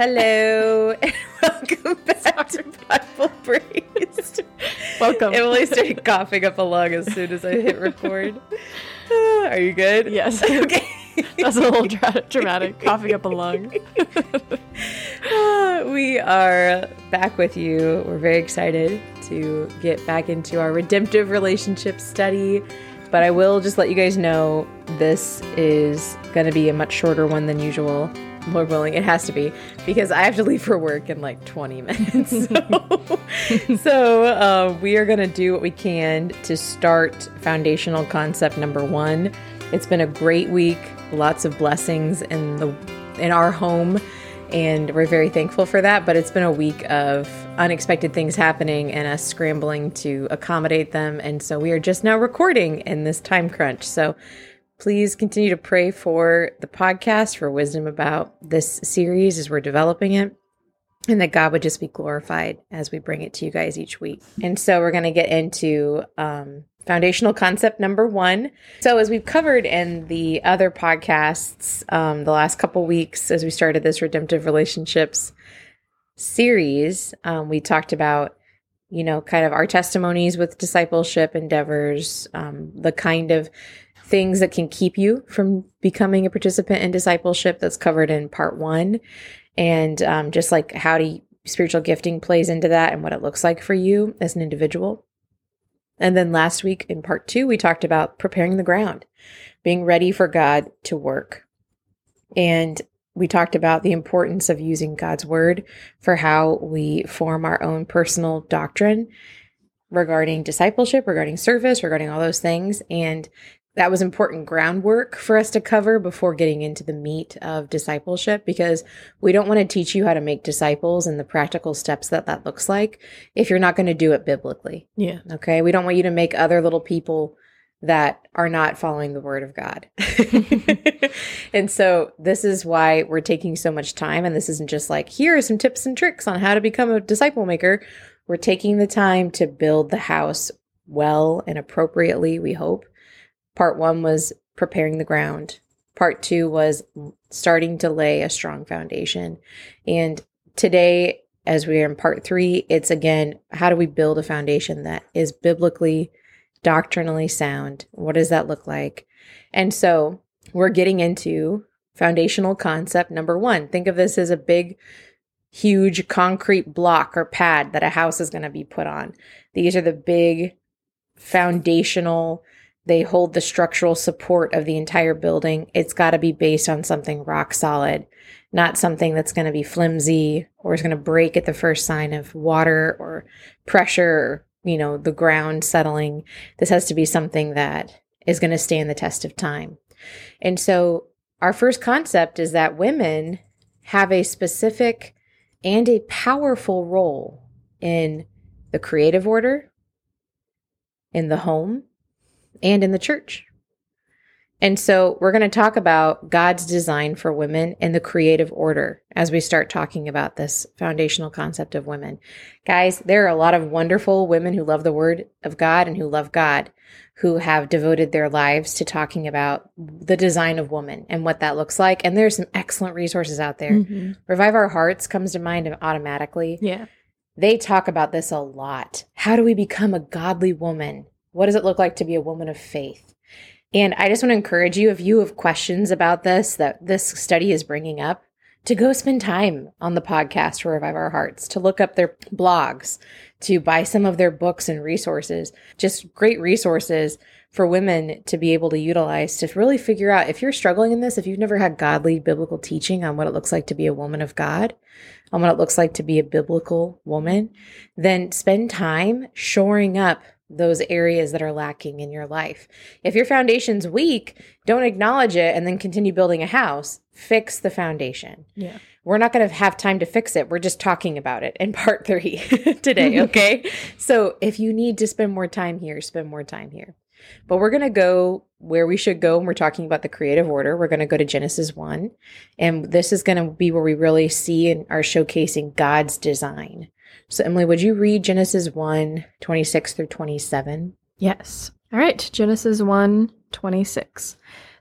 Hello, and welcome back to Bible Praise. Welcome. Emily started coughing up a lung as soon as I hit record. Ah, Are you good? Yes. Okay. That's a little dra- dramatic. Coughing up a lung. Ah, we are back with you. We're very excited to get back into our redemptive relationship study. But I will just let you guys know this is going to be a much shorter one than usual. Lord willing, it has to be because I have to leave for work in like 20 minutes. So, so uh, we are going to do what we can to start foundational concept number one. It's been a great week, lots of blessings in the in our home and we're very thankful for that. But it's been a week of unexpected things happening and us scrambling to accommodate them. And so we are just now recording in this time crunch. So please continue to pray for the podcast, for wisdom about this series as we're developing it. And that God would just be glorified as we bring it to you guys each week. And so we're going to get into um, foundational concept number one. So, as we've covered in the other podcasts um, the last couple weeks, as we started this redemptive relationships series, um, we talked about, you know, kind of our testimonies with discipleship endeavors, um, the kind of things that can keep you from becoming a participant in discipleship that's covered in part one, and um, just like how to spiritual gifting plays into that and what it looks like for you as an individual. And then last week in part two, we talked about preparing the ground, being ready for God to work. And we talked about the importance of using God's word for how we form our own personal doctrine regarding discipleship, regarding service, regarding all those things. And that was important groundwork for us to cover before getting into the meat of discipleship because we don't want to teach you how to make disciples and the practical steps that that looks like if you're not going to do it biblically. Yeah. Okay. We don't want you to make other little people that are not following the word of God. and so this is why we're taking so much time. And this isn't just like, here are some tips and tricks on how to become a disciple maker. We're taking the time to build the house well and appropriately, we hope. Part one was preparing the ground. Part two was starting to lay a strong foundation. And today, as we are in part three, it's again, how do we build a foundation that is biblically, doctrinally sound? What does that look like? And so we're getting into foundational concept number one. Think of this as a big, huge concrete block or pad that a house is going to be put on. These are the big foundational they hold the structural support of the entire building. It's got to be based on something rock solid, not something that's going to be flimsy or is going to break at the first sign of water or pressure, you know, the ground settling. This has to be something that is going to stand the test of time. And so, our first concept is that women have a specific and a powerful role in the creative order, in the home, and in the church. And so we're going to talk about God's design for women in the creative order as we start talking about this foundational concept of women. Guys, there are a lot of wonderful women who love the word of God and who love God who have devoted their lives to talking about the design of woman and what that looks like. And there's some excellent resources out there. Mhm. Revive Our Hearts comes to mind automatically. Yeah. They talk about this a lot. How do we become a godly woman? What does it look like to be a woman of faith? And I just want to encourage you, if you have questions about this, that this study is bringing up, to go spend time on the podcast for Revive Our Hearts, to look up their blogs, to buy some of their books and resources, just great resources for women to be able to utilize to really figure out if you're struggling in this, if you've never had godly biblical teaching on what it looks like to be a woman of God, on what it looks like to be a biblical woman, then spend time shoring up those areas that are lacking in your life. If your foundation's weak, don't acknowledge it and then continue building a house. Fix the foundation. Yeah. We're not going to have time to fix it. We're just talking about it in part three today. Okay. so if you need to spend more time here, spend more time here. But we're going to go where we should go when we're talking about the creative order. We're going to go to Genesis 1. And this is going to be where we really see and are showcasing God's design. So, Emily, would you read Genesis 1 26 through 27? Yes. All right. Genesis 1 26.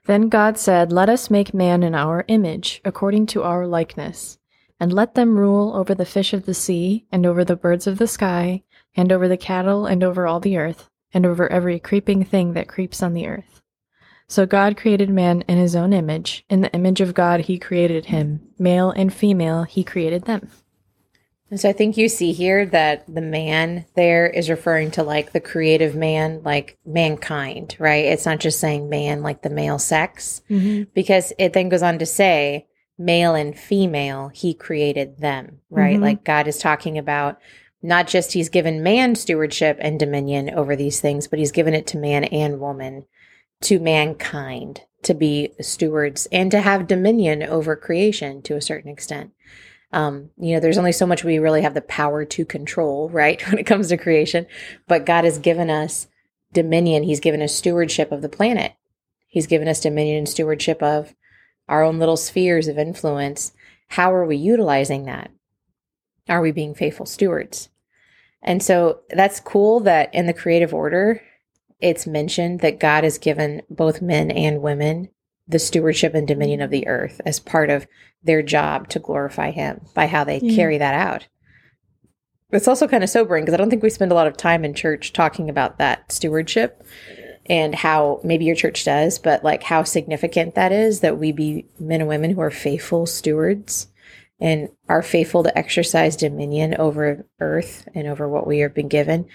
Then God said, Let us make man in our image, according to our likeness. And let them rule over the fish of the sea, and over the birds of the sky, and over the cattle, and over all the earth, and over every creeping thing that creeps on the earth. So God created man in his own image. In the image of God, he created him. Male and female, he created them. And so I think you see here that the man there is referring to like the creative man, like mankind, right? It's not just saying man like the male sex, because it then goes on to say male and female, he created them, right? Mhm. Like God is talking about not just he's given man stewardship and dominion over these things, but he's given it to man and woman, to mankind to be stewards and to have dominion over creation to a certain extent um, you know, there's only so much we really have the power to control, right, when it comes to creation. But God has given us dominion. He's given us stewardship of the planet. He's given us dominion and stewardship of our own little spheres of influence. How are we utilizing that? Are we being faithful stewards? And so that's cool that in the creative order, it's mentioned that God has given both men and women the stewardship and dominion of the earth as part of their job to glorify him by how they Yeah. carry that out. It's also kind of sobering because I don't think we spend a lot of time in church talking about that stewardship and how maybe your church does, but like how significant that is that we be men and women who are faithful stewards and are faithful to exercise dominion over earth and over what we have been given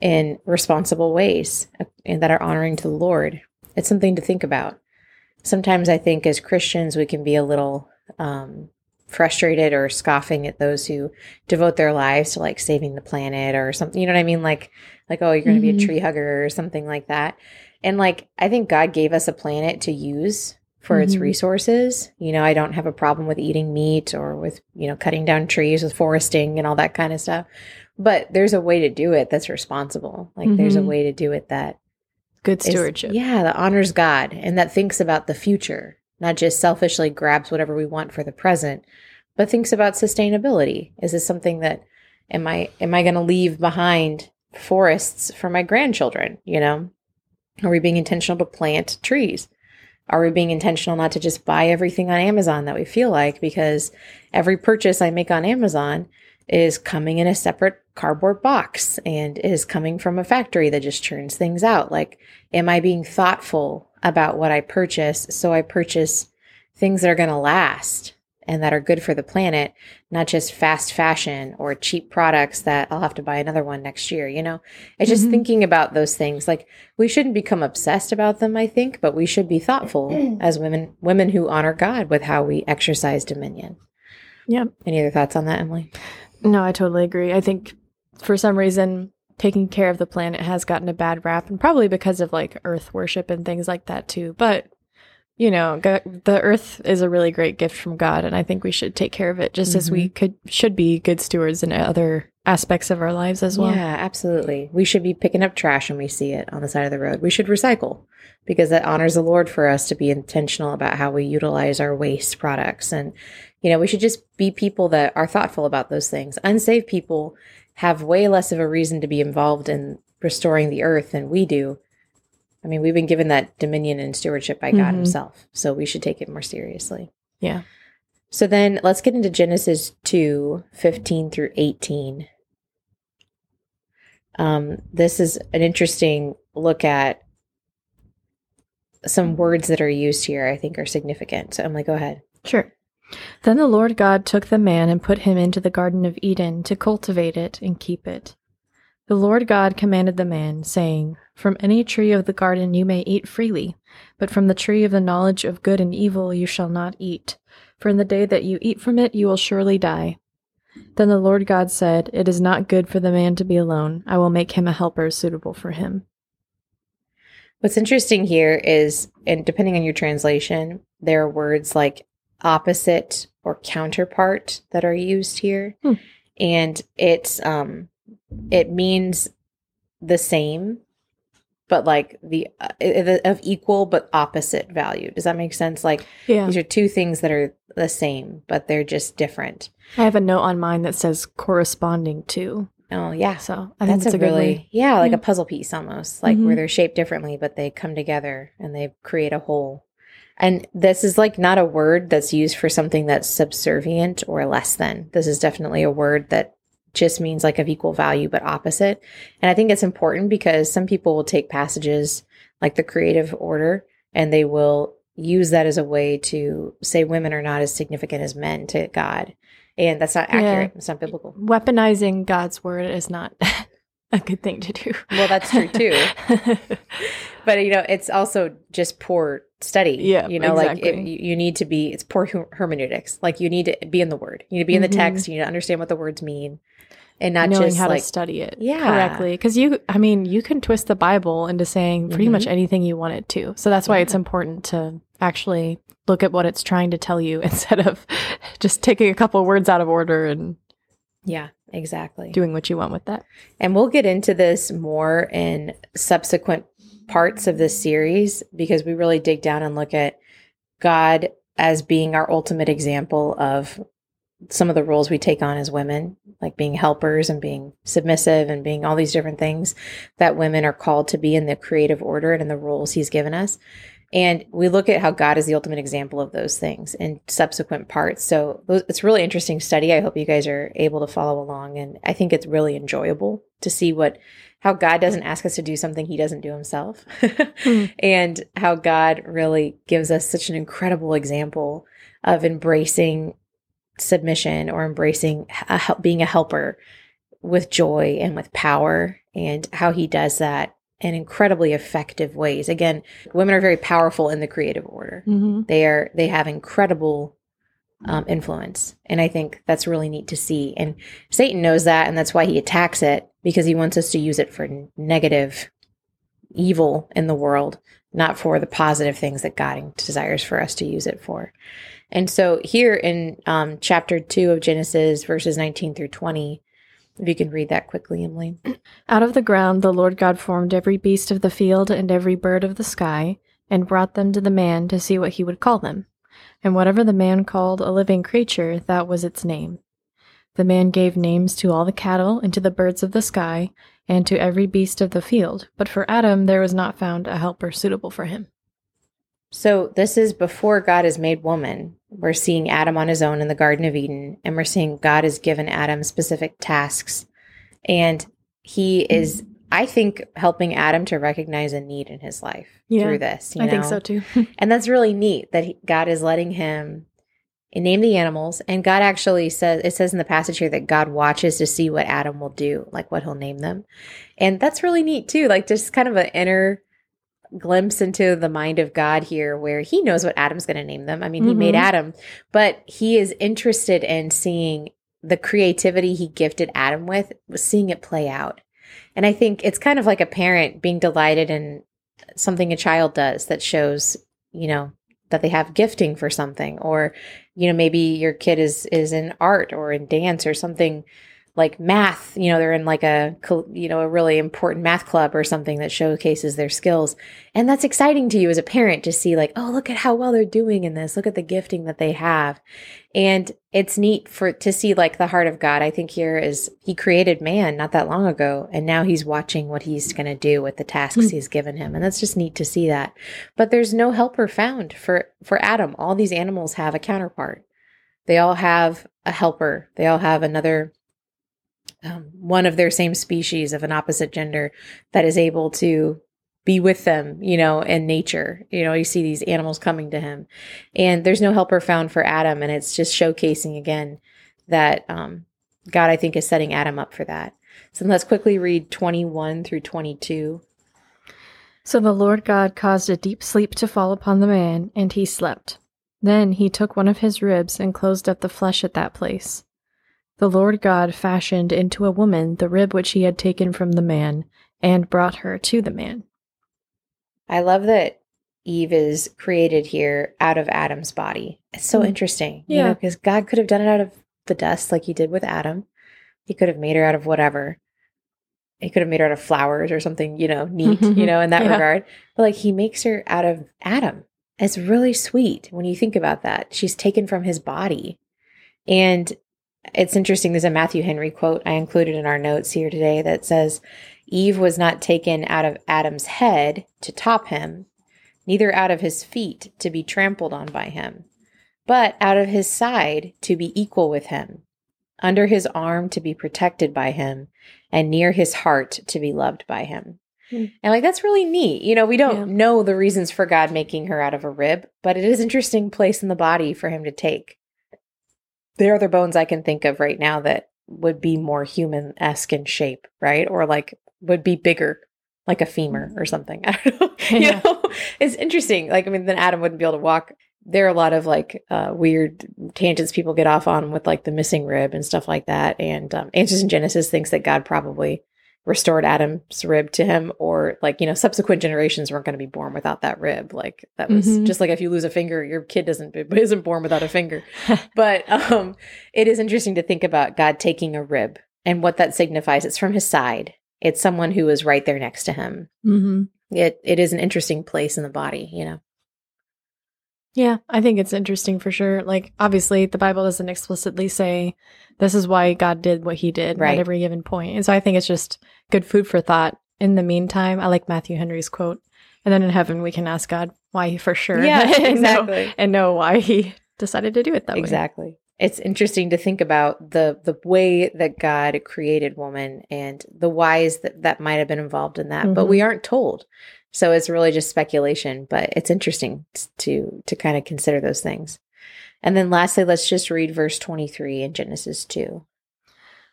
in responsible ways and that are honoring to the Lord. It's something to think about. Sometimes I think as Christians, we can be a little um, frustrated or scoffing at those who devote their lives to like saving the planet or something. You know what I mean? Like, like oh, you're going to be Mhm. a tree hugger or something like that. And like, I think God gave us a planet to use for its Mhm. resources. You know, I don't have a problem with eating meat or with you know cutting down trees with foresting and all that kind of stuff. But there's a way to do it that's responsible. Like, there's a Mhm. way to do it that Good is- stewardship. yeah, that honors God and that thinks about the future, not just selfishly grabs whatever we want for the present, but thinks about sustainability. Is this something that am I am I going to leave behind forests for my grandchildren, you know? Are we being intentional to plant trees? Are we being intentional not to just buy everything on Amazon that we feel like because every purchase I make on Amazon is coming in a separate cardboard box and is coming from a factory that just churns things out. Like, am I being thoughtful about what I purchase so I purchase things that are going to last and that are good for the planet, not just fast fashion or cheap products that I'll have to buy another one next year, you know? It's just Mhm. thinking about those things. Like we shouldn't become obsessed about them, I think, but we should be thoughtful as women women who honor God with how we exercise dominion. Yeah. Any other thoughts on that, Emily? No, I totally agree. I think for some reason, taking care of the planet has gotten a bad rap, and probably because of like Earth worship and things like that too. But you know, go- the Earth is a really great gift from God, and I think we should take care of it just as we mm-hmm. could should be good stewards in other aspects of our lives as well. Yeah, absolutely. We should be picking up trash when we see it on the side of the road. We should recycle because that honors the Lord for us to be intentional about how we utilize our waste products. And, you know, we should just be people that are thoughtful about those things. Unsaved people have way less of a reason to be involved in restoring the earth than we do. I mean, we've been given that dominion and stewardship by God Mhm. Himself. So we should take it more seriously. Yeah. So then let's get into Genesis 2 15 through 18. Um, this is an interesting look at some words that are used here, I think are significant. So, Emily, go ahead. Sure. Then the Lord God took the man and put him into the Garden of Eden to cultivate it and keep it. The Lord God commanded the man, saying, From any tree of the garden you may eat freely, but from the tree of the knowledge of good and evil you shall not eat, for in the day that you eat from it you will surely die. Then the Lord God said, It is not good for the man to be alone. I will make him a helper suitable for him. What's interesting here is, and depending on your translation, there are words like opposite or counterpart that are used here. Hmm. And it's, um, it means the same, but like the uh, of equal but opposite value. Does that make sense? Like Yeah. these are two things that are the same, but they're just different. I have a note on mine that says corresponding to. Oh yeah, So I think that's that's a, a, really yeah, like Yeah. a puzzle piece almost, like where Mhm. they're shaped differently, but they come together and they create a whole. And this is like not a word that's used for something that's subservient or less than. This is definitely a word that just means like of equal value but opposite. And I think it's important because some people will take passages like the creative order and they will use that as a way to say women are not as significant as men to God. And that's not accurate. Yeah. It's not biblical. Weaponizing God's word is not a good thing to do. Well, that's true too. but you know, it's also just poor study. Yeah, you know, exactly. like it, you need to be. It's poor hermeneutics. Like you need to be in the word. You need to be in the mm-hmm. text. You need to understand what the words mean and not knowing just how like, to study it yeah. correctly. Because you, I mean, you can twist the Bible into saying pretty mm-hmm. much anything you want it to. So that's why yeah. it's important to actually look at what it's trying to tell you instead of just taking a couple words out of order and yeah, exactly. Doing what you want with that. And we'll get into this more in subsequent parts of this series because we really dig down and look at God as being our ultimate example of some of the roles we take on as women, like being helpers and being submissive and being all these different things that women are called to be in the creative order and in the roles he's given us. And we look at how God is the ultimate example of those things in subsequent parts. So it's really interesting study. I hope you guys are able to follow along. And I think it's really enjoyable to see what, how God doesn't ask us to do something he doesn't do himself. mm. And how God really gives us such an incredible example of embracing submission or embracing a, being a helper with joy and with power and how he does that in incredibly effective ways. Again, women are very powerful in the creative order. Mm-hmm. They are they have incredible um, influence, and I think that's really neat to see. And Satan knows that, and that's why he attacks it because he wants us to use it for negative, evil in the world, not for the positive things that God desires for us to use it for. And so here in um, chapter two of Genesis, verses 19 through 20, if you can read that quickly, Emily. Out of the ground the Lord God formed every beast of the field and every bird of the sky, and brought them to the man to see what he would call them. And whatever the man called a living creature, that was its name. The man gave names to all the cattle and to the birds of the sky, and to every beast of the field, but for Adam there was not found a helper suitable for him. So, this is before God has made woman. We're seeing Adam on his own in the Garden of Eden, and we're seeing God has given Adam specific tasks. And he is, I think, helping Adam to recognize a need in his life yeah, through this. I know? think so too. and that's really neat that he, God is letting him name the animals. And God actually says, it says in the passage here that God watches to see what Adam will do, like what he'll name them. And that's really neat too. Like just kind of an inner glimpse into the mind of God here where he knows what Adam's going to name them. I mean, mm-hmm. he made mm-hmm. Adam, but he is interested in seeing the creativity he gifted Adam with, seeing it play out. And I think it's kind of like a parent being delighted in something a child does that shows, you know, that they have gifting for something or you know maybe your kid is is in art or in dance or something like math, you know, they're in like a, you know, a really important math club or something that showcases their skills. And that's exciting to you as a parent to see like, oh, look at how well they're doing in this. Look at the gifting that they have. And it's neat for, to see like the heart of God. I think here is he created man not that long ago. And now he's watching what he's going to do with the tasks mm-hmm. he's given him. And that's just neat to see that. But there's no helper found for, for Adam. All these animals have a counterpart. They all have a helper. They all have another um, one of their same species of an opposite gender that is able to be with them, you know, in nature. You know, you see these animals coming to him, and there's no helper found for Adam, and it's just showcasing again that um, God, I think, is setting Adam up for that. So let's quickly read 21 through 22. So the Lord God caused a deep sleep to fall upon the man, and he slept. Then he took one of his ribs and closed up the flesh at that place. The Lord God fashioned into a woman the rib which he had taken from the man, and brought her to the man. I love that Eve is created here out of Adam's body. It's so mm. interesting, yeah. you know, because God could have done it out of the dust like he did with Adam. He could have made her out of whatever. He could have made her out of flowers or something, you know, neat, you know, in that yeah. regard. But like he makes her out of Adam. It's really sweet when you think about that. She's taken from his body. And it's interesting. There's a Matthew Henry quote I included in our notes here today that says, Eve was not taken out of Adam's head to top him. neither out of his feet to be trampled on by him, but out of his side to be equal with him, under his arm to be protected by him, and near his heart to be loved by him. Hmm. And like that's really neat. You know, we don't Yeah. know the reasons for God making her out of a rib, but it is interesting place in the body for him to take. There are other bones I can think of right now that would be more human esque in shape, right? Or like would be bigger, like a femur or something. I don't know. You Yeah. know, it's interesting. Like, I mean, then Adam wouldn't be able to walk. There are a lot of like uh, weird tangents people get off on with like the missing rib and stuff like that. And um, Answers in Genesis thinks that God probably restored Adam's rib to him, or like, you know, subsequent generations weren't going to be born without that rib. Like, that was Mhm. just like if you lose a finger, your kid doesn't isn't born without a finger. but um, it is interesting to think about God taking a rib and what that signifies. It's from his side. It's someone who is right there next to him. Mm-hmm. It it is an interesting place in the body, you know. Yeah, I think it's interesting for sure. Like, obviously, the Bible doesn't explicitly say this is why God did what he did Right. at every given point. And so I think it's just good food for thought. In the meantime, I like Matthew Henry's quote. And then in heaven, we can ask God why he for sure. Yeah, and know- exactly. and know why he decided to do it that way. Exactly. It's interesting to think about the the way that God created woman and the whys that that might have been involved in that, but Mhm. we aren't told. So it's really just speculation, but it's interesting to to kind of consider those things. And then lastly, let's just read verse 23 in Genesis 2.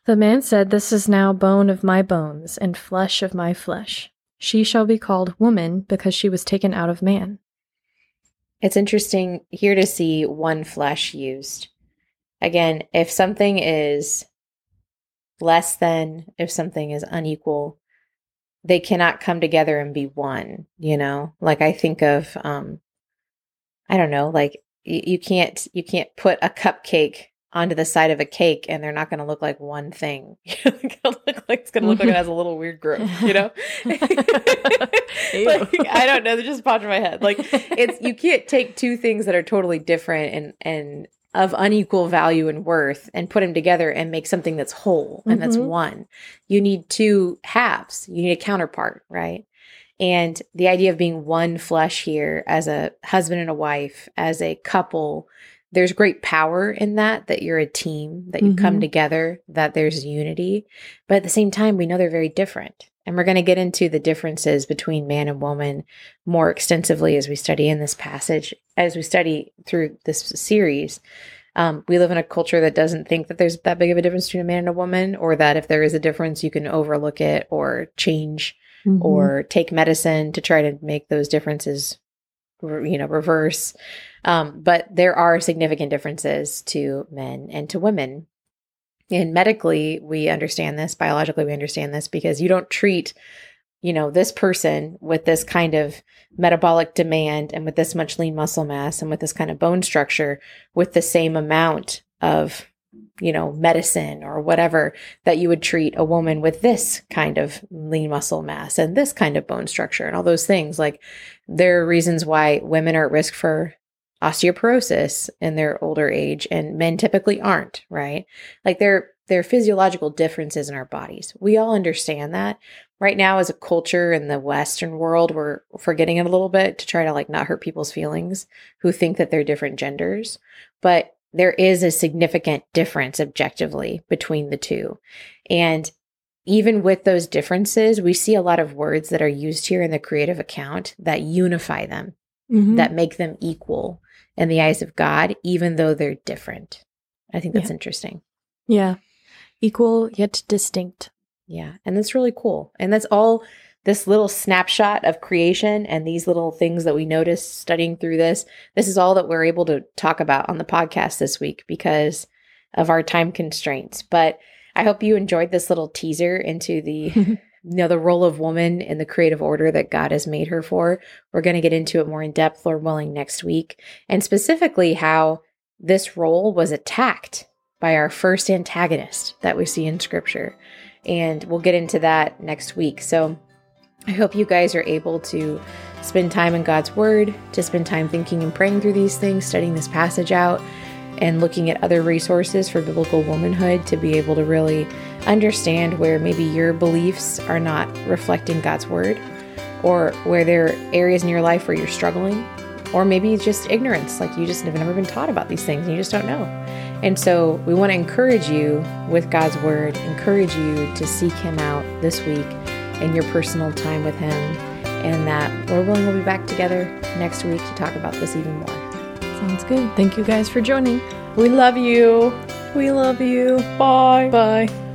The man said, This is now bone of my bones and flesh of my flesh. She shall be called woman because she was taken out of man. It's interesting here to see one flesh used. Again, if something is less than, if something is unequal, they cannot come together and be one, you know? Like I think of um I don't know, like you, you can't you can't put a cupcake onto the side of a cake and they're not going to look like one thing. it's going to look like it's going to look like it has a little weird growth, you know? like, I don't know, They're just popped in my head. Like it's you can't take two things that are totally different and and of unequal value and worth and put them together and make something that's whole and that's Mhm. one. You need two halves. You need a counterpart, right? And the idea of being one flesh here as a husband and a wife, as a couple, there's great power in that, that you're a team, that you come Mhm. together, that there's unity. But at the same time, we know they're very different. And we're going to get into the differences between man and woman more extensively as we study in this passage, as we study through this series. Um, we live in a culture that doesn't think that there's that big of a difference between a man and a woman, or that if there is a difference, you can overlook it or change Mhm. or take medicine to try to make those differences you know reverse um, but there are significant differences to men and to women and medically we understand this biologically we understand this because you don't treat you know this person with this kind of metabolic demand and with this much lean muscle mass and with this kind of bone structure with the same amount of you know medicine or whatever that you would treat a woman with this kind of lean muscle mass and this kind of bone structure and all those things. Like there are reasons why women are at risk for osteoporosis in their older age and men typically aren't right? Like there there are physiological differences in our bodies. We all understand that. Right now as a culture in the western world we're forgetting it a little bit to try to like not hurt people's feelings who think that they're different genders but there is a significant difference objectively between the two. And even with those differences we see a lot of words that are used here in the creative account that unify them Mhm. that make them equal in the eyes of God, even though they're different. I think that's interesting. yeah. Equal yet distinct. Yeah. And that's really cool. And that's all this little snapshot of creation and these little things that we notice studying through this. This is all that we're able to talk about on the podcast this week because of our time constraints. But I hope you enjoyed this little teaser into the you know the role of woman in the creative order that God has made her for. We're going to get into it more in depth, Lord willing, next week, and specifically how this role was attacked by our first antagonist that we see in Scripture, and we'll get into that next week. So. I hope you guys are able to spend time in God's Word, to spend time thinking and praying through these things, studying this passage out, and looking at other resources for biblical womanhood to be able to really understand where maybe your beliefs are not reflecting God's word. or where there are areas in your life where you're struggling, or maybe just ignorance, like you just have never been taught about these things and you just don't know. And so we want to encourage you with God's word, encourage you to seek Him out this week in your personal time with Him, and that Lord willing, we'll be back together next week to talk about this even more. Sounds good. Thank you guys for joining. We love you. We love you. Bye. Bye.